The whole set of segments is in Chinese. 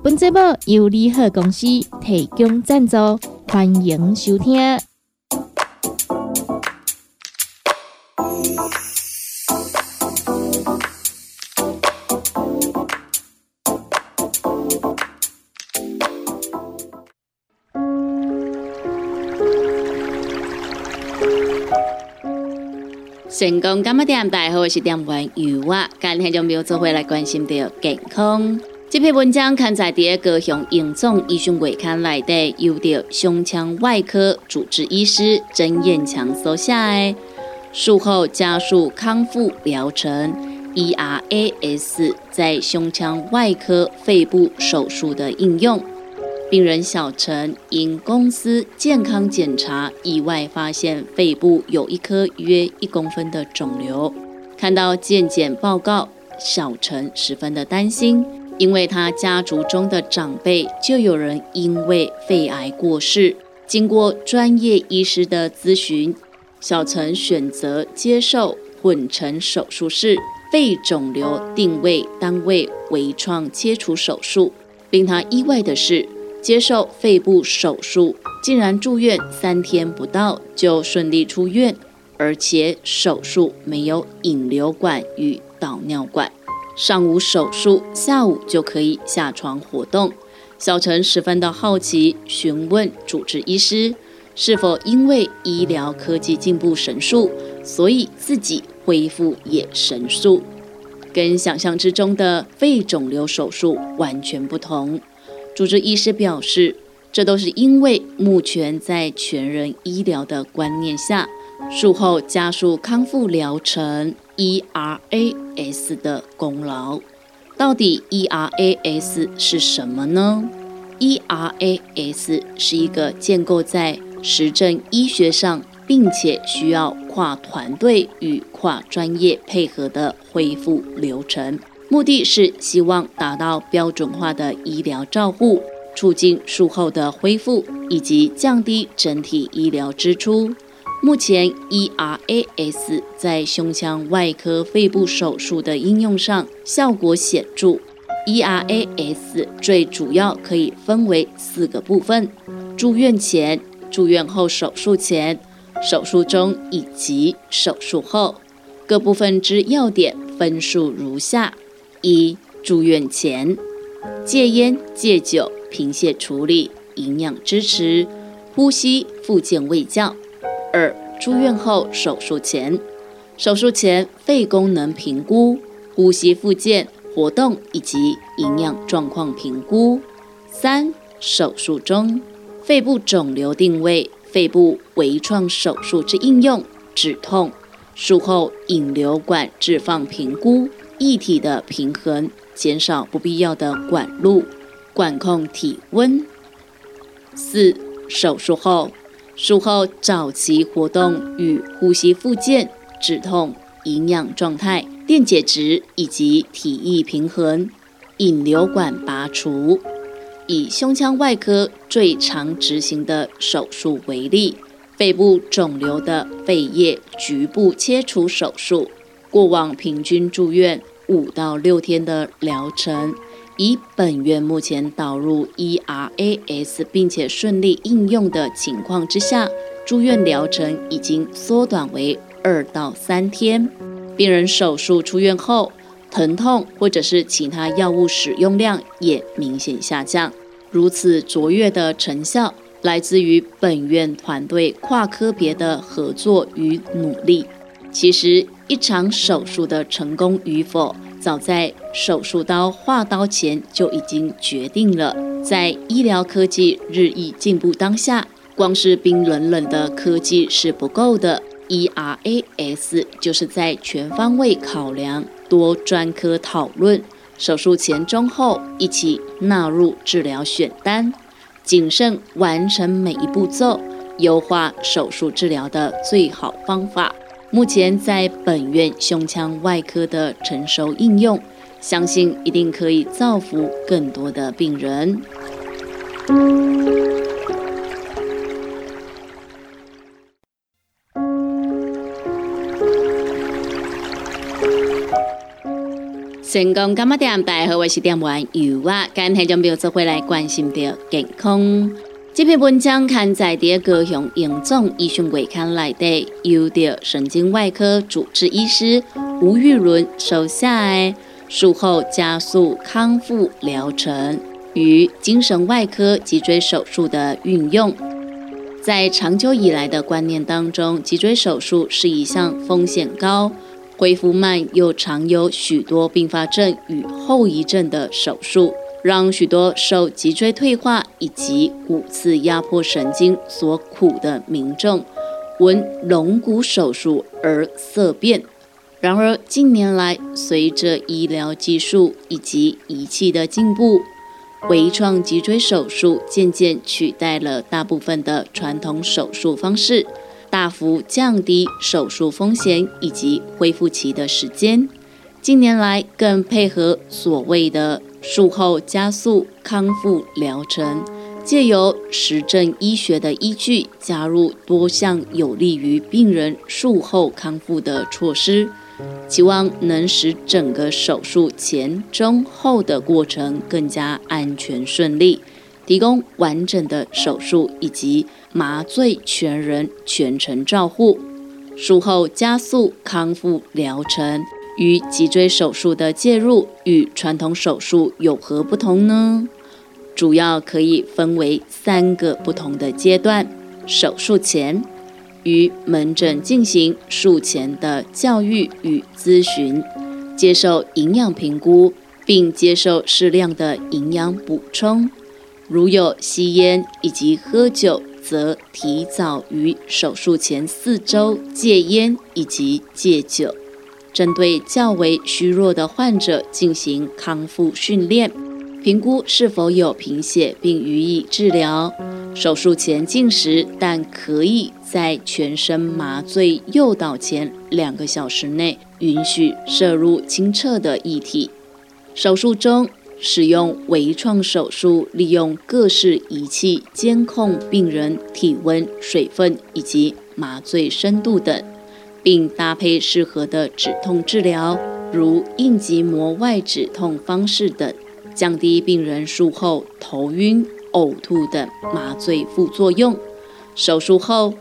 本节目由利好公司提供赞助，欢迎收听。成功干么点？大家好，我是点文鱼啊。今天就没有做回来关心的健康。这篇文章刊载在高雄荣总医学月刊内底，由着胸腔外科主治医师曾彦强所写的术后加速康复疗程 （ERAS） 在胸腔外科肺部手术的应用。病人小陈因公司健康检查意外发现肺部有一颗约一公分的肿瘤，看到健检报告，小陈十分的担心。因为他家族中的长辈就有人因为肺癌过世，经过专业医师的咨询，小陈选择接受混成手术室肺肿瘤定位单位微创切除手术。令他意外的是，接受肺部手术竟然住院三天不到就顺利出院，而且手术没有引流管与导尿管。上午手术，下午就可以下床活动。小陈十分的好奇，询问主治医师是否因为医疗科技进步神速，所以自己恢复也神速。跟想象之中的肺肿瘤手术完全不同。主治医师表示，这都是因为目前在全人医疗的观念下，术后加速康复疗程。ERAS 的功劳，到底 ERAS 是什么呢？ERAS 是一个建构在实证医学上，并且需要跨团队与跨专业配合的恢复流程，目的是希望达到标准化的医疗照护，促进术后的恢复，以及降低整体医疗支出。目前，ERAS 在胸腔外科肺部手术的应用上效果显著。ERAS 最主要可以分为四个部分：住院前、住院后手术前、手术中以及手术后。各部分之要点分数如下：一、住院前，戒烟、戒酒、贫血处理、营养支持、呼吸复健卫教。二、住院后手术前，手术前肺功能评估、呼吸复健、活动以及营养状况评估。三、手术中肺部肿瘤定位、肺部微创手术之应用、止痛、术后引流管置放评估、液体的平衡、减少不必要的管路、管控体温。四、手术后。术后早期活动与呼吸复健、止痛、营养状态、电解质以及体液平衡、引流管拔除。以胸腔外科最常执行的手术为例，肺部肿瘤的肺叶局部切除手术，过往平均住院五到六天的疗程。以本院目前导入 ERAS 并且顺利应用的情况之下，住院疗程已经缩短为二到三天。病人手术出院后，疼痛或者是其他药物使用量也明显下降。如此卓越的成效，来自于本院团队跨科别的合作与努力。其实，一场手术的成功与否，早在手术刀划刀前就已经决定了。在医疗科技日益进步当下，光是冰冷冷的科技是不够的。ERAS 就是在全方位考量、多专科讨论、手术前、中、后一起纳入治疗选单，谨慎完成每一步骤，优化手术治疗的最好方法。目前在本院胸腔外科的成熟应用，相信一定可以造福更多的病人。成功干嘛点？大家好，我是点玩油啊！今天就没有做回来关心的健康。这篇文章刊载在高雄荣总医学会刊内的，由的神经外科主治医师吴玉伦手下的术后加速康复疗程与精神外科脊椎手术的运用。在长久以来的观念当中，脊椎手术是一项风险高。恢复慢又常有许多并发症与后遗症的手术，让许多受脊椎退化以及骨刺压迫神经所苦的民众闻龙骨手术而色变。然而近年来，随着医疗技术以及仪器的进步，微创脊椎手术渐渐取代了大部分的传统手术方式。大幅降低手术风险以及恢复期的时间。近年来，更配合所谓的术后加速康复疗程，借由实证医学的依据，加入多项有利于病人术后康复的措施，期望能使整个手术前、中、后的过程更加安全顺利，提供完整的手术以及。麻醉全人全程照护，术后加速康复疗程与脊椎手术的介入与传统手术有何不同呢？主要可以分为三个不同的阶段：手术前与门诊进行术前的教育与咨询，接受营养评估，并接受适量的营养补充。如有吸烟以及喝酒。则提早于手术前四周戒烟以及戒酒，针对较为虚弱的患者进行康复训练，评估是否有贫血并予以治疗。手术前进食，但可以在全身麻醉诱导前两个小时内允许摄入清澈的液体。手术中。使用微创手术，利用各式仪器监控病人体温、水分以及麻醉深度等，并搭配适合的止痛治疗，如应急膜外止痛方式等，降低病人术后头晕、呕吐等麻醉副作用。手术后，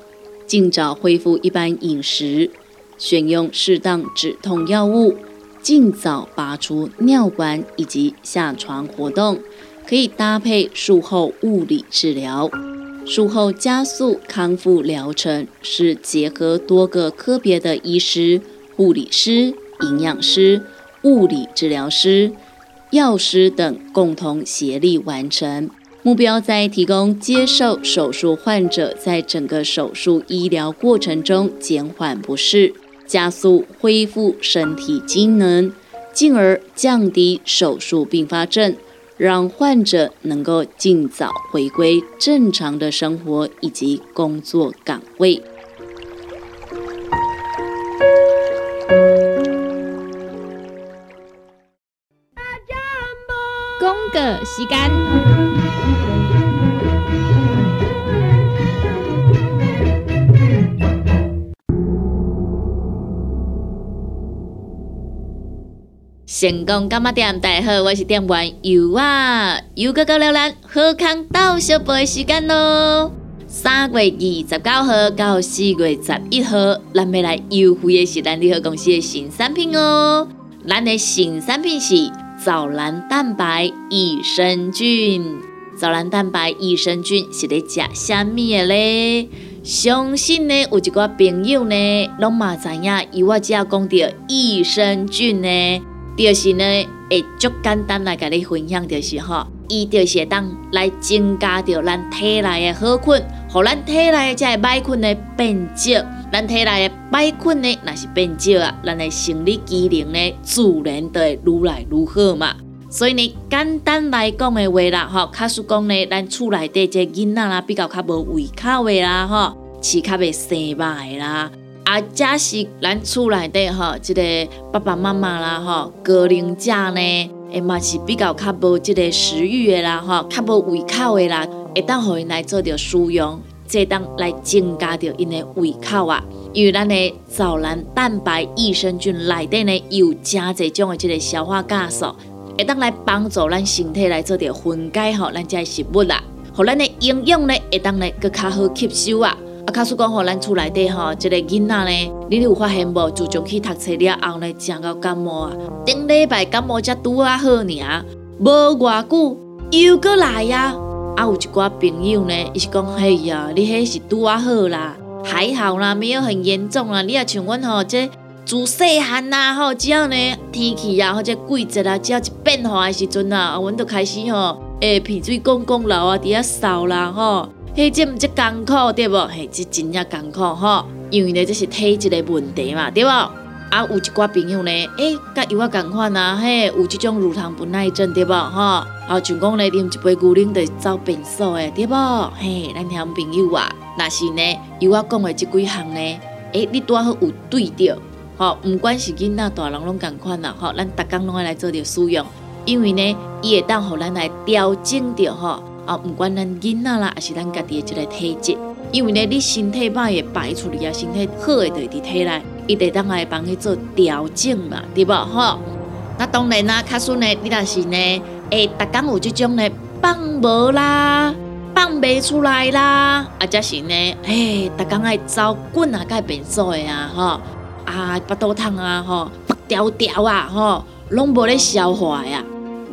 尽早恢复一般饮食，选用适当止痛药物。尽早拔出尿管以及下床活动，可以搭配术后物理治疗。术后加速康复疗程是结合多个科别的医师、护理师、营养师、物理治疗师、药师等共同协力完成。目标在提供接受手术患者在整个手术医疗过程中减缓不适。加速恢复身体机能，进而降低手术并发症，让患者能够尽早回归正常的生活以及工作岗位。公个时间。成功干嘛店？大家好，我是店员尤啊，尤哥哥聊咱好康到小杯时间咯。三月二十九号到四月十一号，咱要来优惠的是咱联合公司的新产品哦。咱的新产品是藻蓝蛋白益生菌。藻蓝蛋白益生菌是咧食虾米的咧？相信呢有一寡朋友呢，拢嘛知影，伊我只要讲到益生菌呢。就是呢，会足简单来甲你分享，就是吼，伊就是当来增加着咱体内的好菌，互咱体内的个歹菌呢变少，咱体内的歹菌呢若是变少啊，咱的生理机能呢自然就会愈来愈好嘛。所以呢，简单来讲的话啦，吼，卡实讲呢，咱厝内底这囡仔啦，比较较无胃口的啦，吼，饲较袂生肉的啦，啊，假是咱厝内底吼，即个爸爸妈妈啦，吼，高龄者呢，诶嘛是比较较无即个食欲的啦，吼，较无胃口的啦，会当互因来做着使用。这当来增加着因的胃口啊，因为咱的藻蓝蛋白益生菌内底呢有加这种的这个消化酵素，会当来帮助咱身体来做着分解吼，咱这食物啦，互咱的营养呢会当来更较好吸收啊。啊，卡叔讲吼，咱厝内底吼，这个囡仔呢，你有发现无？自从去读册了后呢，正到感冒啊，顶礼拜感冒才拄啊好尔，无偌久又过来呀。啊，有一寡朋友呢，伊是讲，嘿呀，你迄是拄啊好啦，还好啦，没有很严重啦。你也像阮吼，这自细汉啦吼，只要呢天气啊或者季节啊，只要一变化的时阵啊，阮就开始吼，诶，鼻水汞汞流啊，伫遐扫啦吼，迄这毋这艰苦对无？嘿，这真正艰苦吼，因为呢这是体质的问题嘛，对无？啊，有一寡朋友呢，诶，甲有啊共款啊，嘿，有即种乳糖不耐症对无？吼。啊，像讲咧，啉一杯牛奶就走便所诶，对无？嘿，咱听朋友啊，若是呢，有我讲诶即几项呢，诶，你拄好有对着，吼，毋管是囡仔大人拢共款啦，吼，咱逐工拢爱来做着使用，因为呢，伊会当互咱来调整着，吼，啊，毋管咱囡仔啦，还是咱家己的即个体质，因为呢，你身体歹会排出去啊，身体好诶就伫体内，伊会当来帮你做调整嘛，对无？吼，那当然啦，卡孙呢，你若是呢。诶，逐工有即种呢放无啦，放袂出来啦，啊，则是呢，诶，逐工爱走滚啊，改变所诶啊，吼，啊，腹肚痛啊，吼，腹条条啊，吼，拢无咧消化呀。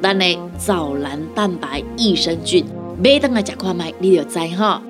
咱的藻蓝蛋白益生菌，买当来食看卖，你就知吼。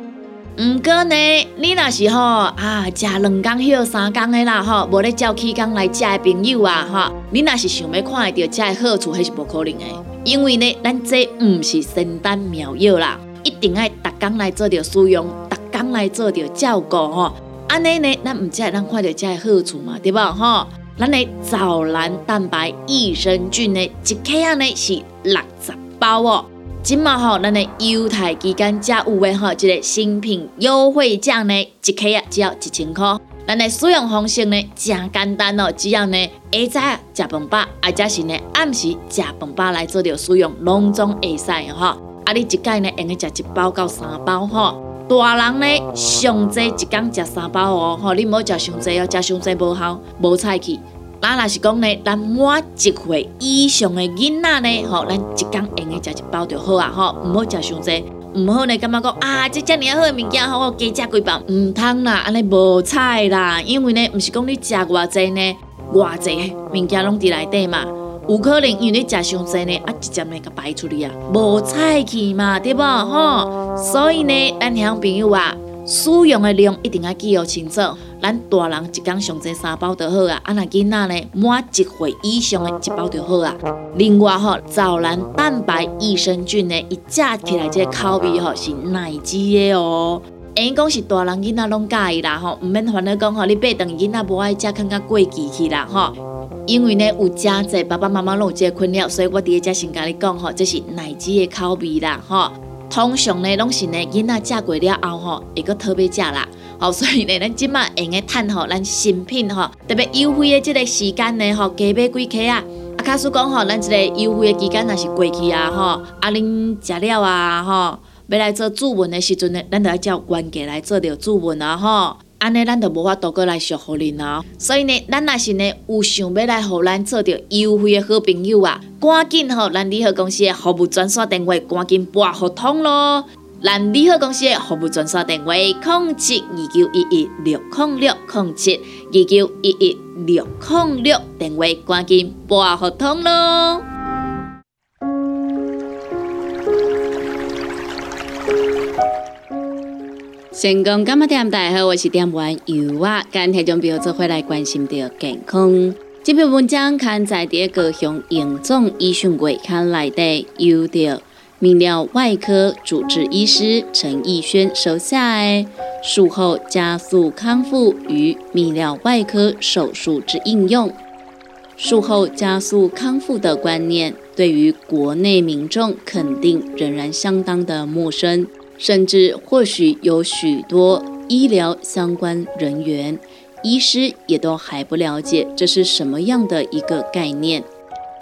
毋过呢，你若是吼啊，食两工休三工的啦吼，无咧照起工来食的朋友啊吼，你若是想要看会到食的好处，迄是无可能的。因为呢，咱这毋是仙丹妙药啦，一定爱逐工来做着使用，逐工来做着照顾吼。安尼呢，咱毋才会咱看到这的好处嘛，对吧吼？咱的藻蓝蛋白益生菌呢，一克啊呢是六十包哦。今嘛吼，咱的优待期间加有诶吼，一个新品优惠价呢，一克啊只要一千块。咱的使用方式呢，真简单哦，只要呢下早食饭饱，或者是呢暗时食饭饱来做着使用，拢总会使吼。啊，你一盖呢用去食一包到三包吼。大人呢上济一工食三包哦，吼，你莫食伤济哦，食伤济无效，无菜气。咱若是讲呢，咱满一岁以上的囡仔呢，吼，咱一工用去食一包就好啊，吼，毋好食伤济，毋好呢感觉讲啊，即遮尔好的物件，吼，我加食几包，毋通啦，安尼无菜啦，因为呢，毋是讲你食偌济呢，偌济物件拢伫内底嘛，有可能因为你食伤济呢，啊，直接呢甲排出去啊，无菜去嘛，对无吼，所以呢，咱乡朋友啊。使用的量一定要记录清楚。咱大人一工上这三包就好啊，啊那囡仔呢满一岁以上的一包就好啊。另外吼，藻蓝蛋白益生菌呢，一食起来这个口味吼是奶滋的哦。因讲是大人囡仔拢介意啦吼，毋免烦恼讲吼，你八顿囡仔无爱食，看甲过期去啦吼。因为呢有真济爸爸妈妈拢有这个困扰，所以我伫遮先甲你讲吼，这是奶滋的口味啦吼。通常呢，拢是呢，囡仔食过了后吼，会个特别食啦。好，所以呢，咱即马用个趁吼，咱新品吼，特别优惠的即个时间呢，吼，加买几克啊。啊，卡叔讲吼，咱即个优惠的期间若是过去啊，吼，啊，恁食了啊，吼，要来做注文的时阵呢，咱就要叫关价来做着注文啊，吼。安尼咱就无法度过来祝福恁啊，所以呢，咱若是呢有想要来互咱做着优惠的好朋友啊，赶紧吼，咱利好公司的服务专线电话赶紧拨合通咯。咱利好公司的服务专线电话：零七二九一一六零六零七二九一一六零六，电话赶紧拨合通咯。成功干嘛店大家好，我是店员尤啊，今天从朋友做回来关心到健康。这篇文章刊在第高雄永总医讯会刊内底，有着泌尿外科主治医师陈义轩手下哎术后加速康复与泌尿外科手术之应用。术后加速康复的观念，对于国内民众肯定仍然相当的陌生，甚至或许有许多医疗相关人员、医师也都还不了解这是什么样的一个概念。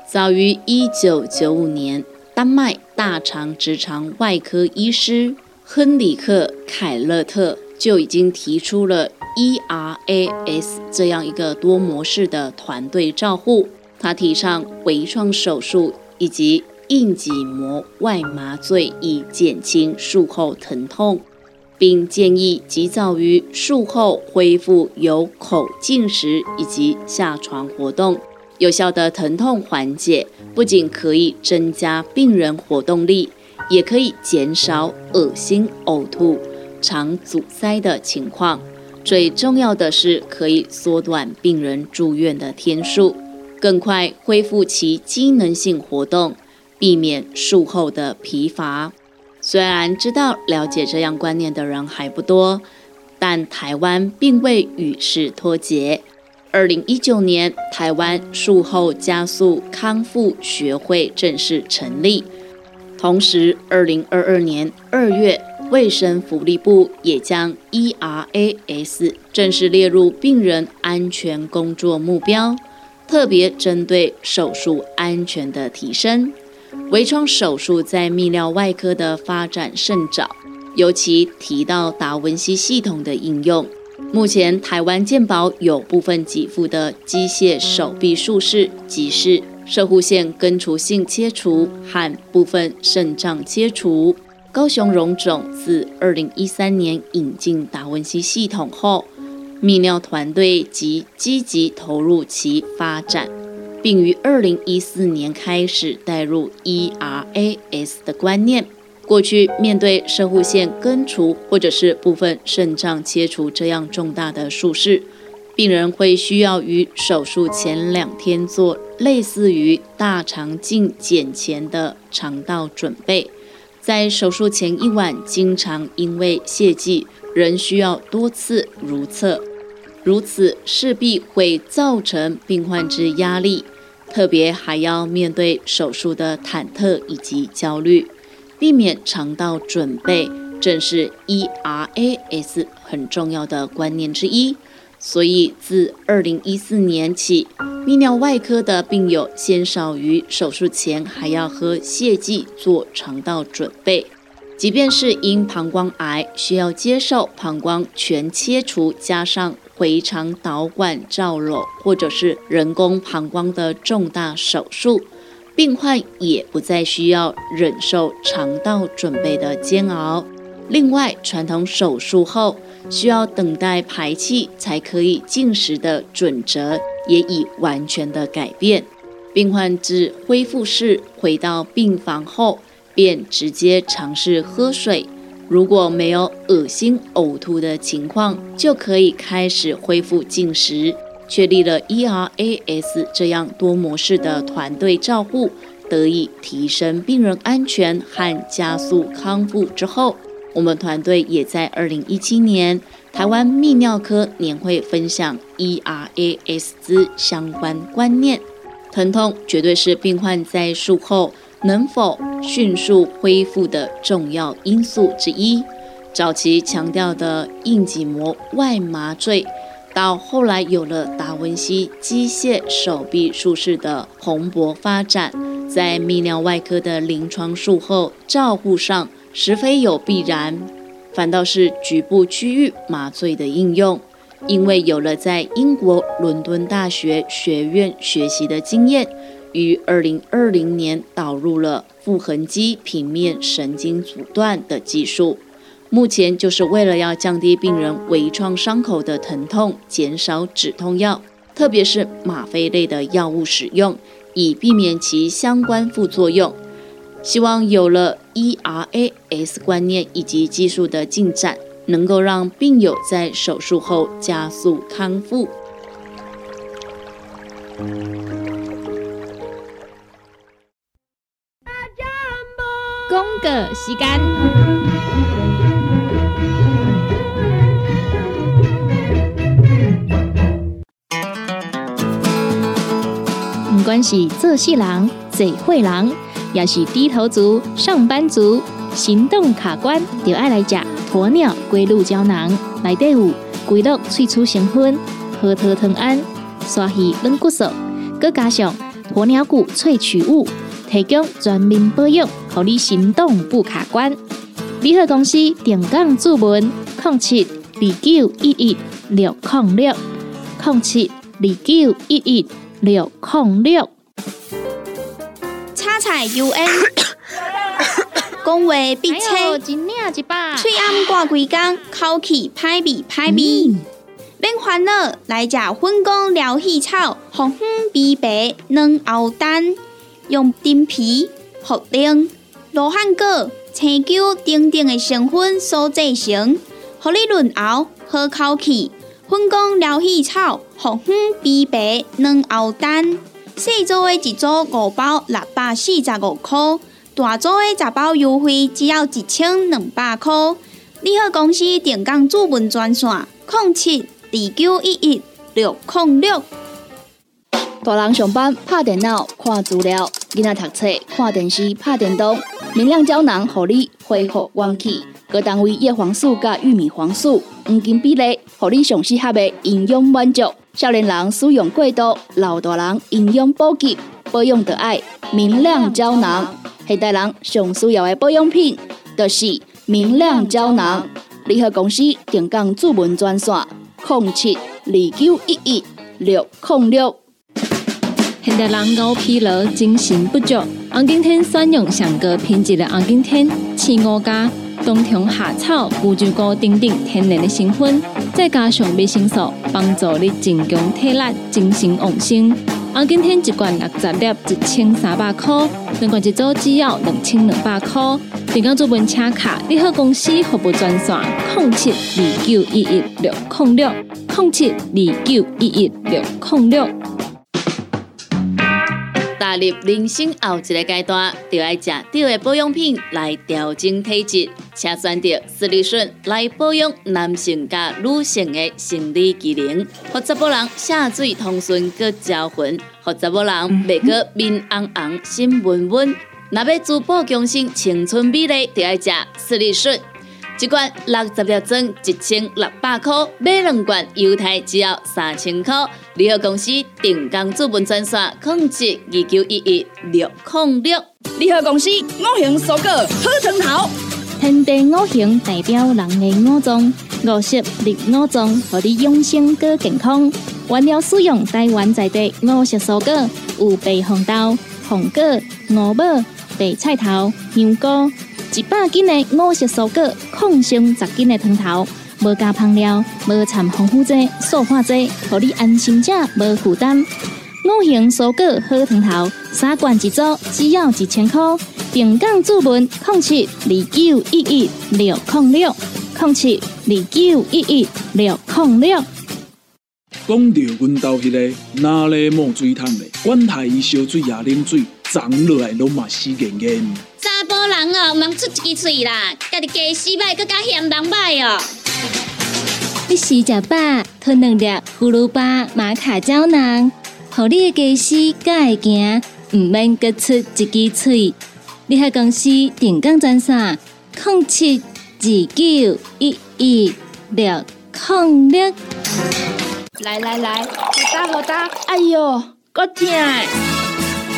早于一九九五年，丹麦大肠直肠外科医师亨里克·凯勒特就已经提出了。ERAS 这样一个多模式的团队照护，他提倡微创手术以及硬脊膜外麻醉，以减轻术后疼痛，并建议及早于术后恢复有口进食以及下床活动。有效的疼痛缓解不仅可以增加病人活动力，也可以减少恶心、呕吐、肠阻塞的情况。最重要的是，可以缩短病人住院的天数，更快恢复其机能性活动，避免术后的疲乏。虽然知道了解这样观念的人还不多，但台湾并未与世脱节。二零一九年，台湾术后加速康复学会正式成立，同时，二零二二年二月。卫生福利部也将 ERAS 正式列入病人安全工作目标，特别针对手术安全的提升。微创手术在泌尿外科的发展甚早，尤其提到达文西系统的应用。目前台湾健保有部分给付的机械手臂术式，即是射护腺根除性切除和部分肾脏切除。高雄荣总自二零一三年引进达文西系统后，泌尿团队即积极投入其发展，并于二零一四年开始带入 ERAS 的观念。过去面对射护腺根除或者是部分肾脏切除这样重大的术式，病人会需要于手术前两天做类似于大肠镜检前的肠道准备。在手术前一晚，经常因为泄剂，仍需要多次如厕，如此势必会造成病患之压力，特别还要面对手术的忐忑以及焦虑，避免肠道准备，正是 ERAS 很重要的观念之一。所以，自二零一四年起，泌尿外科的病友鲜少于手术前还要喝泻剂做肠道准备。即便是因膀胱癌需要接受膀胱全切除加上回肠导管造瘘或者是人工膀胱的重大手术，病患也不再需要忍受肠道准备的煎熬。另外，传统手术后，需要等待排气才可以进食的准则也已完全的改变。病患自恢复室回到病房后，便直接尝试喝水。如果没有恶心呕吐的情况，就可以开始恢复进食。确立了 ERAS 这样多模式的团队照护，得以提升病人安全和加速康复之后。我们团队也在二零一七年台湾泌尿科年会分享 ERAS 之相关观念。疼痛绝对是病患在术后能否迅速恢复的重要因素之一。早期强调的硬脊膜外麻醉，到后来有了达文西机械手臂术式的蓬勃发展，在泌尿外科的临床术后照护上。实非有必然，反倒是局部区域麻醉的应用，因为有了在英国伦敦大学学院学习的经验，于二零二零年导入了腹横肌平面神经阻断的技术。目前就是为了要降低病人微创伤口的疼痛，减少止痛药，特别是吗啡类的药物使用，以避免其相关副作用。希望有了 ERAS 观念以及技术的进展，能够让病友在手术后加速康复。公个时间。不管是做事人、嘴会人，也是低头族、上班族，行动卡关，就爱来吃鸵鸟龟鹿胶囊。内底有龟鹿萃取成分，核桃藤胺、刷鱼软骨素，佮加上鸵鸟骨萃取物，提供全面保养，让你行动不卡关。联合公司定岗注文：零七二九一一六零六零七二九一一六零六。叉彩 U N，讲话必切，嘴暗挂几工，口气歹味歹味。免烦恼，来食粉公疗气草，红粉枇杷软喉丹，用丁皮、茯苓、罗汉果。青椒等等的成分所制成，合你润喉好口气。粉工疗气草、红粉枇杷软喉丹，细组的一组五包六百四十五块，大组的十包优惠只要一千两百块。你好，公司电工主文专线：零七二九一一六零六。大人上班拍电脑看资料，囡仔读册看电视拍电动。明亮胶囊，合你恢复元气。各单位叶黄素加玉米黄素黄金比例，互你上适合的营养满足。少年人使用过度，老大人营养补给保养的爱明亮胶囊。现代人上需要的保养品，就是明亮胶囊。联合公司定岗主文专线：零七二九一一六零六。现代人熬疲劳，精神不足。红景天选用上个品质的红景天，青五加冬虫夏草、乌鸡菇等等天然的成分，再加上维生素，帮助你增强体力、精神旺盛。红景天一罐六十粒，一千三百块；两罐一组只要两千两百块。订购做文车卡，你好公司服务专线：零七二九一一六零六零七二九一一六零六。踏入人生后一个阶段，就要食对的保养品来调整体质，请选择斯利顺来保养男性加女性的生理机能，或者某人下水通顺个招魂，或者某人袂个面红红心温温。若要珠宝更新青春美丽，就要食斯利顺。一罐六十粒装，一千六百块；买两罐，犹太只要三千块。联合公司定岗资本专线：控制二九一一六零六。联合公司五行蔬果好成头，天地五行代表人的五脏，五色绿五脏，让你养生更健康。原料使用台湾在地五色蔬果，有白红豆、红果、五宝、白菜头、香菇。一百斤的五色蔬果，抗性十斤的汤头，无加香料，无掺防腐剂、塑化剂，让你安心吃，无负担。五行蔬果好汤头，三罐一组，只要一千块。平港注文：零七二九一一六零六零七二九一一六零六。讲到阮兜迄个哪里冒水桶的，管他伊烧水也啉水，长落来拢嘛死严严。查甫人哦，毋通出一支嘴啦，家己家洗歹，更加嫌人歹哦。你食食饱，吞两粒葫芦巴、玛卡胶囊，互你的家洗才会行，毋免各出一支嘴。你喺公司定岗专线：零七二九一一六零六。来来来，好打好打，哎哟，够痛！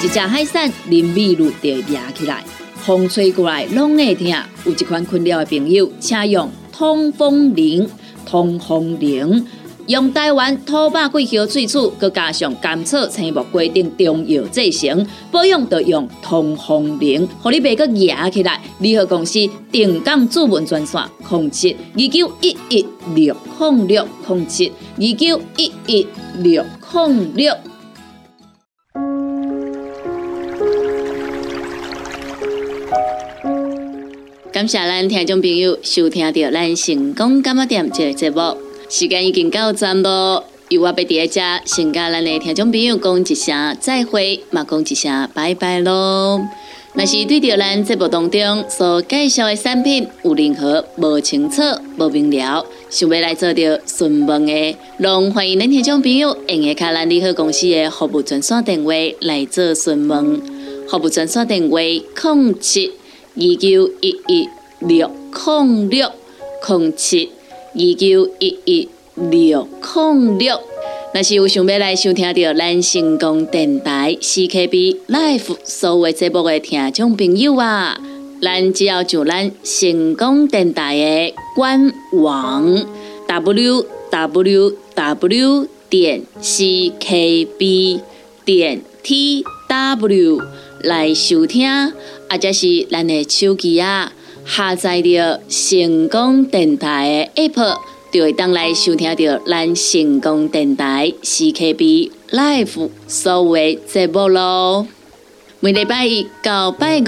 一只海扇淋米露就压起来，风吹过来拢会痛。有一款困扰的朋友，请用通风铃。通风铃用台湾土八桂香萃取，佮加上甘草、青木规定中药制成，保养要用通风铃，互你袂佮压起来。联合公司定岗主文专线：零七二九一一六控六零七二九一一六零六。感谢咱听众朋友收听到咱成功感冒店这个节目，时间已经到站咯。由我被叠加，先甲咱的听众朋友讲一声再会，嘛讲一声拜拜咯。若是对着咱节目当中所介绍的产品有任何无清楚、无明了，想要来做着询问的，拢欢迎恁听众朋友用下卡咱利好公司的服务专线电话来做询问。服务专线电话：零七二九一一六零六零七二九一一六零六。若是有想要来收听到咱成功电台 CKB Life 所有节目的听众朋友啊，咱只要就咱成功电台的官网 w w w 点 ckb 点 tw 来收听，或者是咱的手机啊下载着成功电台的 app。就会当来收听到咱成功电台 CKB Live 所有节目咯。每礼拜一到拜五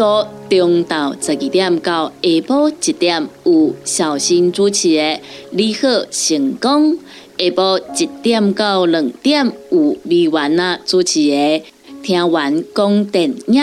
中昼十二点到下晡一点有小新主持的《你好成功》，下晡一点到两点有美完啊主持的《听完讲电影》，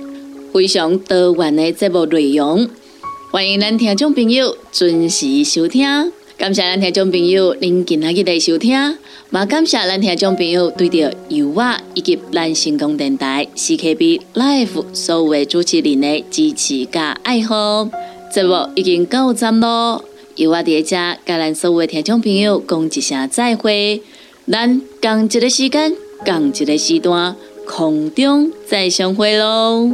非常多元的节目内容，欢迎咱听众朋友准时收听。感谢咱听众朋友您今日的收听，也感谢咱听众朋友对着油画以及咱成功电台 CKB Life 所有的主持人的支持加爱好。节目已经到站咯，油画在遮甲咱所有的听众朋友讲一声再会，咱共一个时间，共一个时段，空中再相会咯。